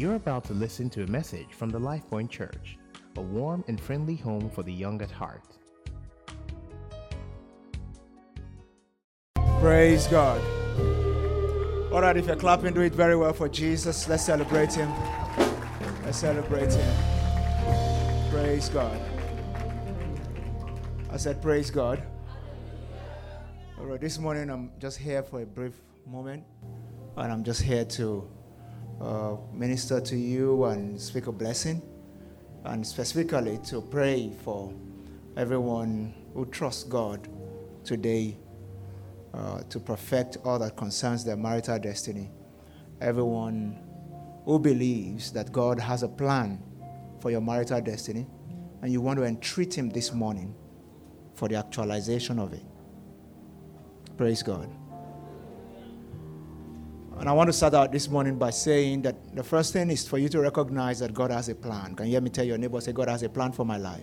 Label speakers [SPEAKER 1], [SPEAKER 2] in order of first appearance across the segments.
[SPEAKER 1] You're about to listen to a message from the Life Point Church, a warm and friendly home for the young at heart.
[SPEAKER 2] Praise God. All right, if you're clapping, do it very well for Jesus. Let's celebrate Him. Let's celebrate Him. Praise God. I said, Praise God. All right, this morning I'm just here for a brief moment, and I'm just here to uh, minister to you and speak a blessing, and specifically to pray for everyone who trusts God today uh, to perfect all that concerns their marital destiny. Everyone who believes that God has a plan for your marital destiny, and you want to entreat Him this morning for the actualization of it. Praise God. And I want to start out this morning by saying that the first thing is for you to recognize that God has a plan. Can you hear me tell your neighbor, say, God has a plan for my life?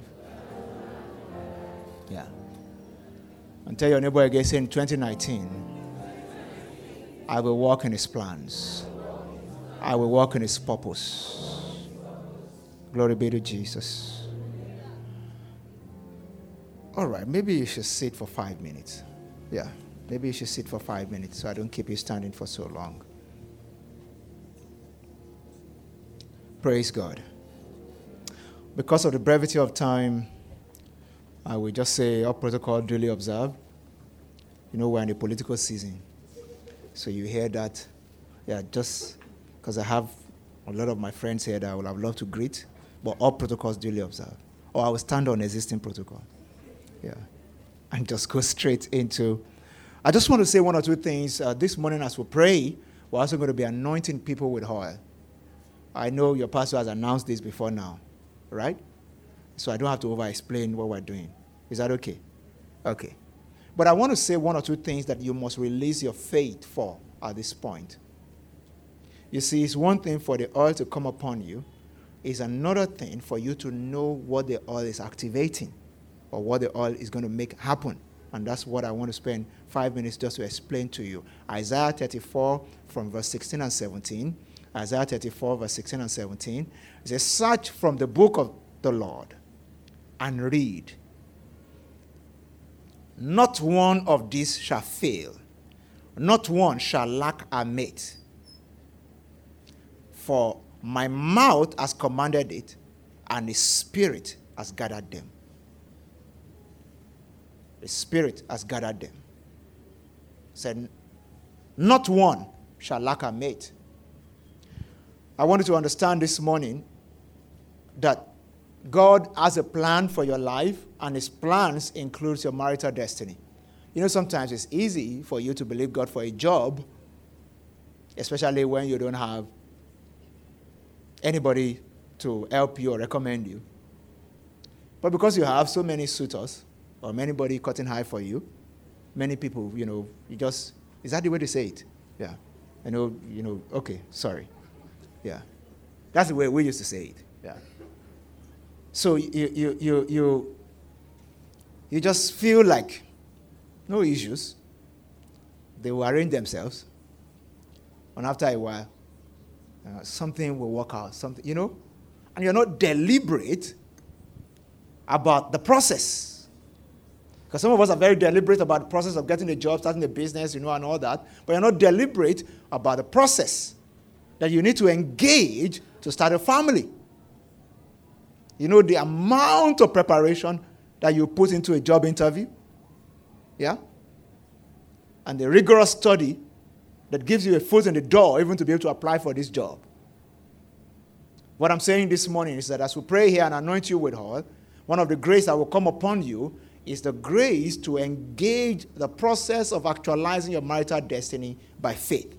[SPEAKER 2] Yeah. And tell your neighbor again, say, in 2019, I will walk in his plans, I will walk in his purpose. Glory be to Jesus. All right, maybe you should sit for five minutes. Yeah, maybe you should sit for five minutes so I don't keep you standing for so long. Praise God. Because of the brevity of time, I will just say all protocol duly observed. You know, we're in a political season. So you hear that, yeah, just because I have a lot of my friends here that I would have loved to greet, but all protocols duly observed. Or I will stand on existing protocol. Yeah. And just go straight into. I just want to say one or two things. Uh, this morning, as we pray, we're also going to be anointing people with oil. I know your pastor has announced this before now, right? So I don't have to over explain what we're doing. Is that okay? Okay. But I want to say one or two things that you must release your faith for at this point. You see, it's one thing for the oil to come upon you, it's another thing for you to know what the oil is activating or what the oil is going to make happen. And that's what I want to spend five minutes just to explain to you. Isaiah 34 from verse 16 and 17 Isaiah 34, verse 16 and 17. It says, Search from the book of the Lord and read. Not one of these shall fail, not one shall lack a mate. For my mouth has commanded it, and the Spirit has gathered them. The Spirit has gathered them. Said, Not one shall lack a mate. I want you to understand this morning that God has a plan for your life, and His plans includes your marital destiny. You know, sometimes it's easy for you to believe God for a job, especially when you don't have anybody to help you or recommend you. But because you have so many suitors, or anybody cutting high for you, many people, you know, you just, is that the way to say it? Yeah. I know, you know, okay, sorry. Yeah. That's the way we used to say it. Yeah. So you, you, you, you, you just feel like no issues. They will arrange themselves. And after a while, uh, something will work out. Something, you know? And you're not deliberate about the process. Because some of us are very deliberate about the process of getting a job, starting a business, you know, and all that. But you're not deliberate about the process that you need to engage to start a family. You know the amount of preparation that you put into a job interview? Yeah? And the rigorous study that gives you a foot in the door even to be able to apply for this job. What I'm saying this morning is that as we pray here and anoint you with oil, one of the grace that will come upon you is the grace to engage the process of actualizing your marital destiny by faith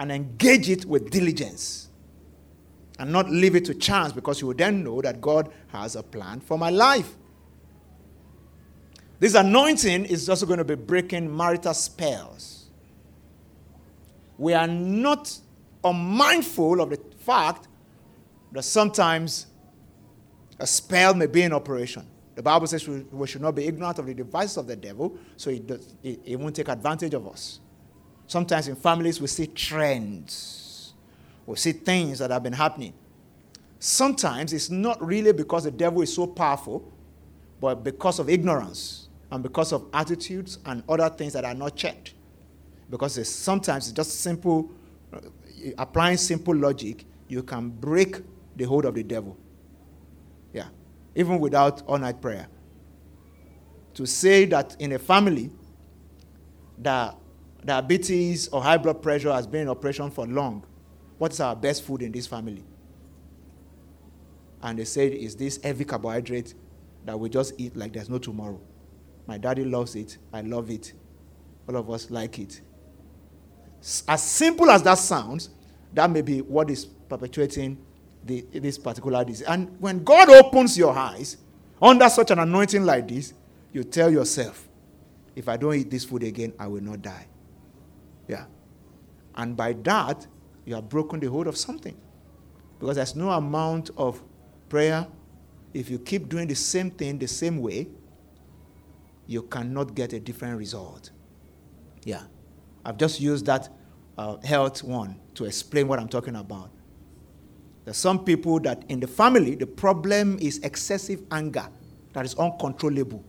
[SPEAKER 2] and engage it with diligence and not leave it to chance because you will then know that God has a plan for my life. This anointing is also going to be breaking marital spells. We are not unmindful of the fact that sometimes a spell may be in operation. The Bible says we, should not be ignorant of the devices of the devil, so it, does, it won't take advantage of us. Sometimes in families we see trends. We'll see things that have been happening. Sometimes it's not really because the devil is so powerful, but because of ignorance and because of attitudes and other things that are not checked. Because it's, sometimes it's just simple, uh, applying simple logic, you can break the hold of the devil. Yeah. Even without all night prayer. To say that in a family, that diabetes or high blood pressure has been in operation for long, what is our best food in this family? And they said, is this heavy carbohydrate that we just eat like there's no tomorrow? My daddy loves it. I love it. All of us like it. As simple as that sounds, that may be what is perpetuating the, this particular disease. And when God opens your eyes under such an anointing like this, you tell yourself, if I don't eat this food again, I will not die. Yeah. And by that, you have broken the hold of something. Because there's no amount of prayer. If you keep doing the same thing the same way, you cannot get a different result. Yeah. I've just used that uh, health one to explain what I'm talking about. There's some people that in the family, the problem is excessive anger that is uncontrollable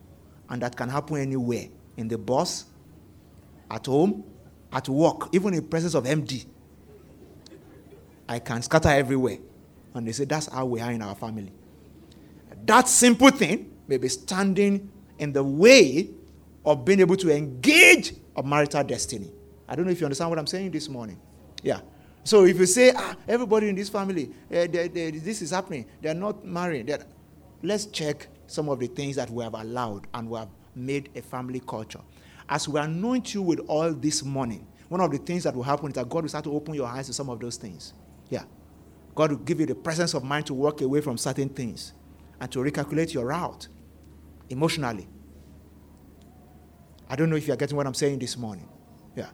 [SPEAKER 2] and that can happen anywhere in the boss, at home, at work, even in presence of MD. I can scatter everywhere. And they say that's how we are in our family. That simple thing may be standing in the way of being able to engage a marital destiny. I don't know if you understand what I'm saying this morning. Yeah. So if you say, ah, everybody in this family, uh, they, they, this is happening, they're not married, they're... let's check some of the things that we have allowed and we have made a family culture. As we anoint you with oil this morning, one of the things that will happen is that God will start to open your eyes to some of those things. Yeah. God will give you the presence of mind to walk away from certain things and to recalculate your route emotionally. I don't know if you're getting what I'm saying this morning. Yeah.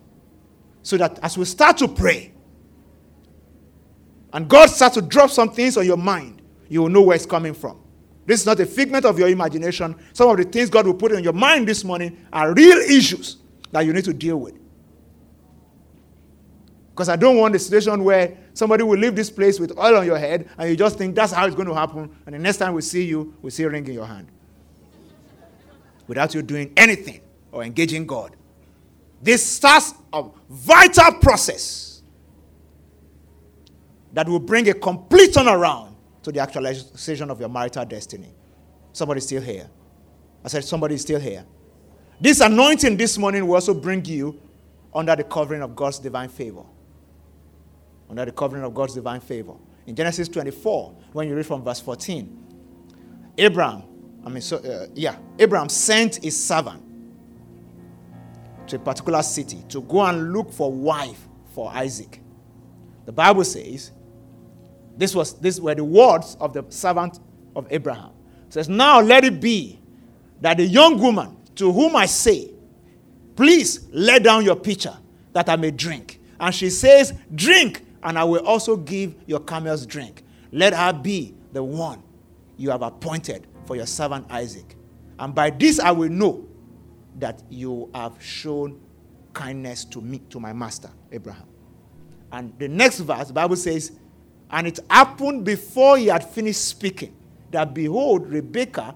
[SPEAKER 2] So that as we start to pray, and God starts to drop some things on your mind, you will know where it's coming from. This is not a figment of your imagination. Some of the things God will put in your mind this morning are real issues that you need to deal with. Because I don't want a situation where somebody will leave this place with oil on your head and you just think that's how it's going to happen. And the next time we see you, we see a ring in your hand without you doing anything or engaging God. This starts a vital process that will bring a complete turnaround to the actualization of your marital destiny. Somebody still here. I said, somebody is still here. This anointing this morning will also bring you under the covering of God's divine favor. Under the covering of God's divine favor. In Genesis 24, when you read from verse 14, Abraham I mean, so, uh, yeah, Abraham sent his servant to a particular city to go and look for wife for Isaac. The Bible says, this was these were the words of the servant of Abraham. It says, Now let it be that the young woman to whom I say, Please lay down your pitcher that I may drink. And she says, Drink, and I will also give your camels drink. Let her be the one you have appointed for your servant Isaac. And by this I will know that you have shown kindness to me, to my master, Abraham. And the next verse, the Bible says, And it happened before he had finished speaking, that behold, Rebekah,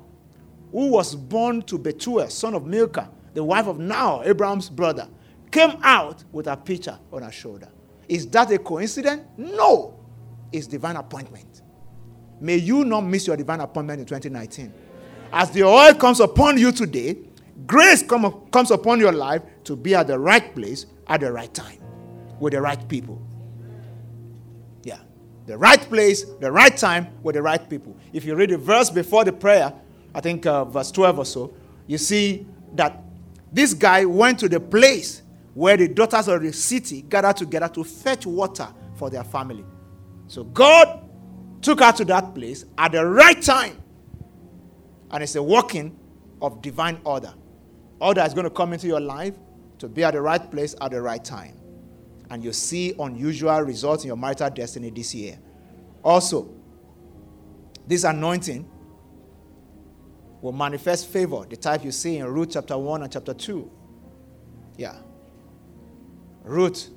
[SPEAKER 2] who was born to Bethuel, son of Milcah, the wife of Nahor, Abraham's brother, came out with a pitcher on her shoulder. Is that a coincidence? No. It's divine appointment. May you not miss your divine appointment in 2019. As the oil comes upon you today, grace come, comes upon your life to be at the right place at the right time with the right people. The right place, the right time with the right people. If you read the verse before the prayer, I think uh, verse 12 or so, you see that this guy went to the place where the daughters of the city gathered together to fetch water for their family. So God took her to that place at the right time. And it's a working of divine order. Order is going to come into your life to be at the right place at the right time. And you see unusual results in your marital destiny this year. Also, this anointing will manifest favor, the type you see in Ruth chapter 1 and chapter 2. Yeah. Ruth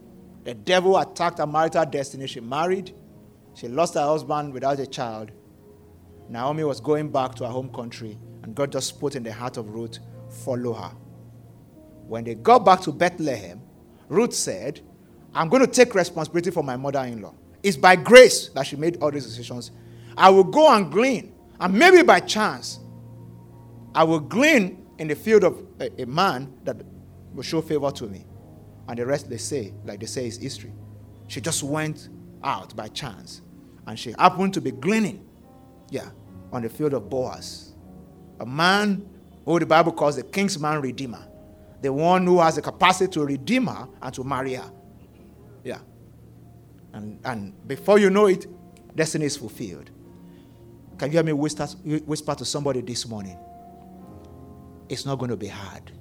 [SPEAKER 2] The devil attacked her marital destiny. She married. She lost her husband without a child. Naomi was going back to her home country, and God just put in the heart of Ruth, follow her. When they got back to Bethlehem, Ruth said, I'm going to take responsibility for my mother in law. It's by grace that she made all these decisions. I will go and glean, and maybe by chance, I will glean in the field of a, a man that will show favor to me. And the rest they say, like they say, is history. She just went out by chance. And she happened to be gleaning, yeah, on the field of Boaz. A man who the Bible calls the kinsman redeemer. The one who has the capacity to redeem her and to marry her. Yeah. And, and before you know it, destiny is fulfilled. Can you hear me whisper, whisper to somebody this morning? It's not going to be hard.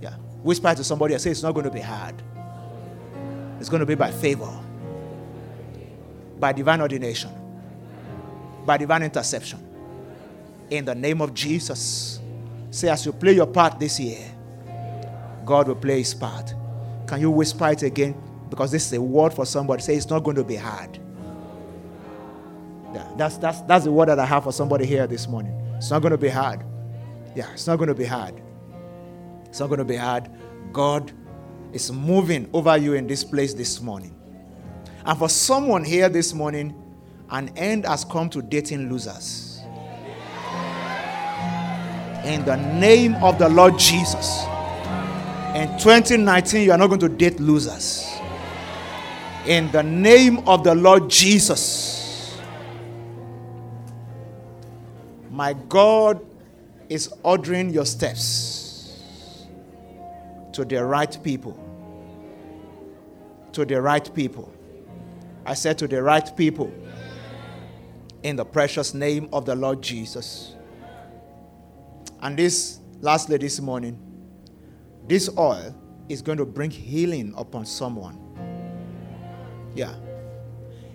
[SPEAKER 2] Yeah. Whisper to somebody and say, It's not going to be hard. It's going to be by favor, by divine ordination, by divine interception. In the name of Jesus. Say, as you play your part this year, God will play his part. Can you whisper it again? Because this is a word for somebody. Say, it's not going to be hard. Yeah, that's, that's, that's the word that I have for somebody here this morning. It's not going to be hard. Yeah, it's not going to be hard. It's not going to be hard. God is moving over you in this place this morning. And for someone here this morning, an end has come to dating losers. In the name of the Lord Jesus. In 2019, you are not going to date losers. In the name of the Lord Jesus. My God is ordering your steps to the right people. To the right people. I said to the right people. In the precious name of the Lord Jesus. And this, lastly, this morning, this oil is going to bring healing upon someone. Yeah.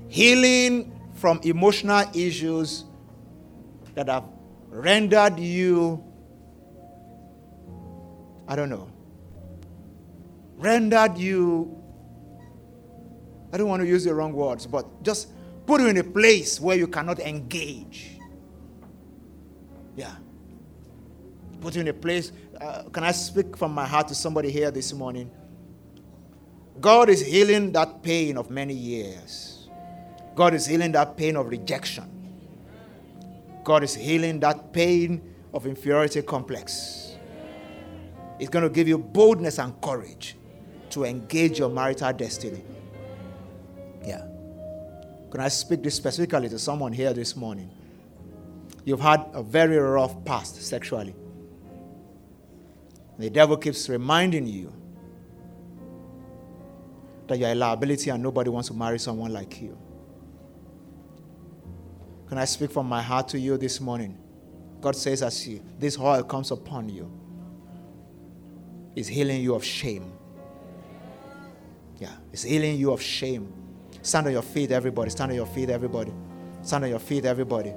[SPEAKER 2] Healing from emotional issues that have rendered you, I don't know, rendered you, I don't want to use the wrong words, but just put you in a place where you cannot engage. Yeah. Put you in a place. Uh, can I speak from my heart to somebody here this morning? God is healing that pain of many years. God is healing that pain of rejection. God is healing that pain of inferiority complex. It's going to give you boldness and courage to engage your marital destiny. Yeah. Can I speak this specifically to someone here this morning? You've had a very rough past sexually. The devil keeps reminding you that you're a liability and nobody wants to marry someone like you. Can I speak from my heart to you this morning? God says, as you, this oil comes upon you, is healing you of shame. Yeah, it's healing you of shame. Stand on your feet, everybody. Stand on your feet, everybody. Stand on your feet, everybody.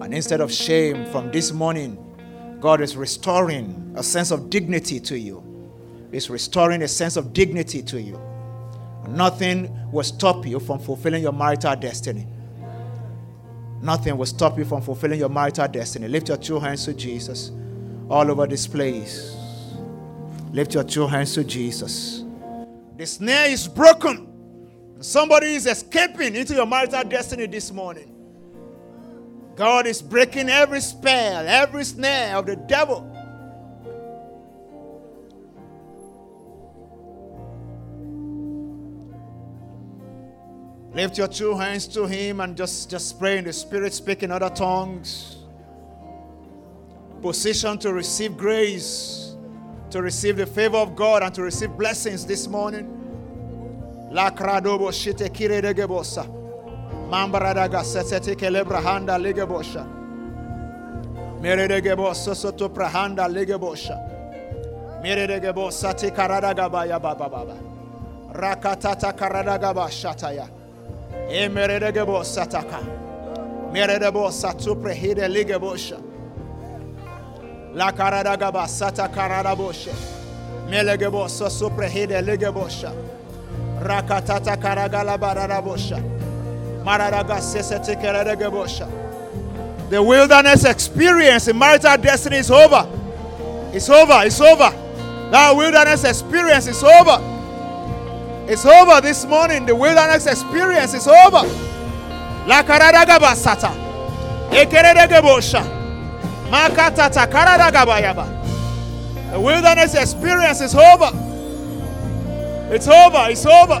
[SPEAKER 2] And instead of shame, from this morning, God is restoring a sense of dignity to you. He's restoring a sense of dignity to you. Nothing will stop you from fulfilling your marital destiny. Nothing will stop you from fulfilling your marital destiny. Lift your two hands to Jesus all over this place. Lift your two hands to Jesus. The snare is broken. Somebody is escaping into your marital destiny this morning. God is breaking every spell, every snare of the devil. Lift your two hands to Him and just, just pray in the Spirit, speak in other tongues. Position to receive grace, to receive the favor of God, and to receive blessings this morning. La kradobo shite kire setete kelebrahanda legebosha. Mere de gebosa soto prahanda legebosha. Mere de gebosa te karadaga baya baba baba. Rakatata karadaga ba shataya. Emere de gebosa taka. Mere de bosa tu prehide legebosha. La karadaga ba sata karadabosha. Melegebosa soprehede legebosha. Rakatata karagala bararabosha. The wilderness experience in marital destiny is over. It's over. It's over. That wilderness experience is over. It's over this morning. The wilderness experience is over. La karadagabasata. Ekeredegebosha. Makatata karadagabayaba. The wilderness experience is over. It's over. It's over.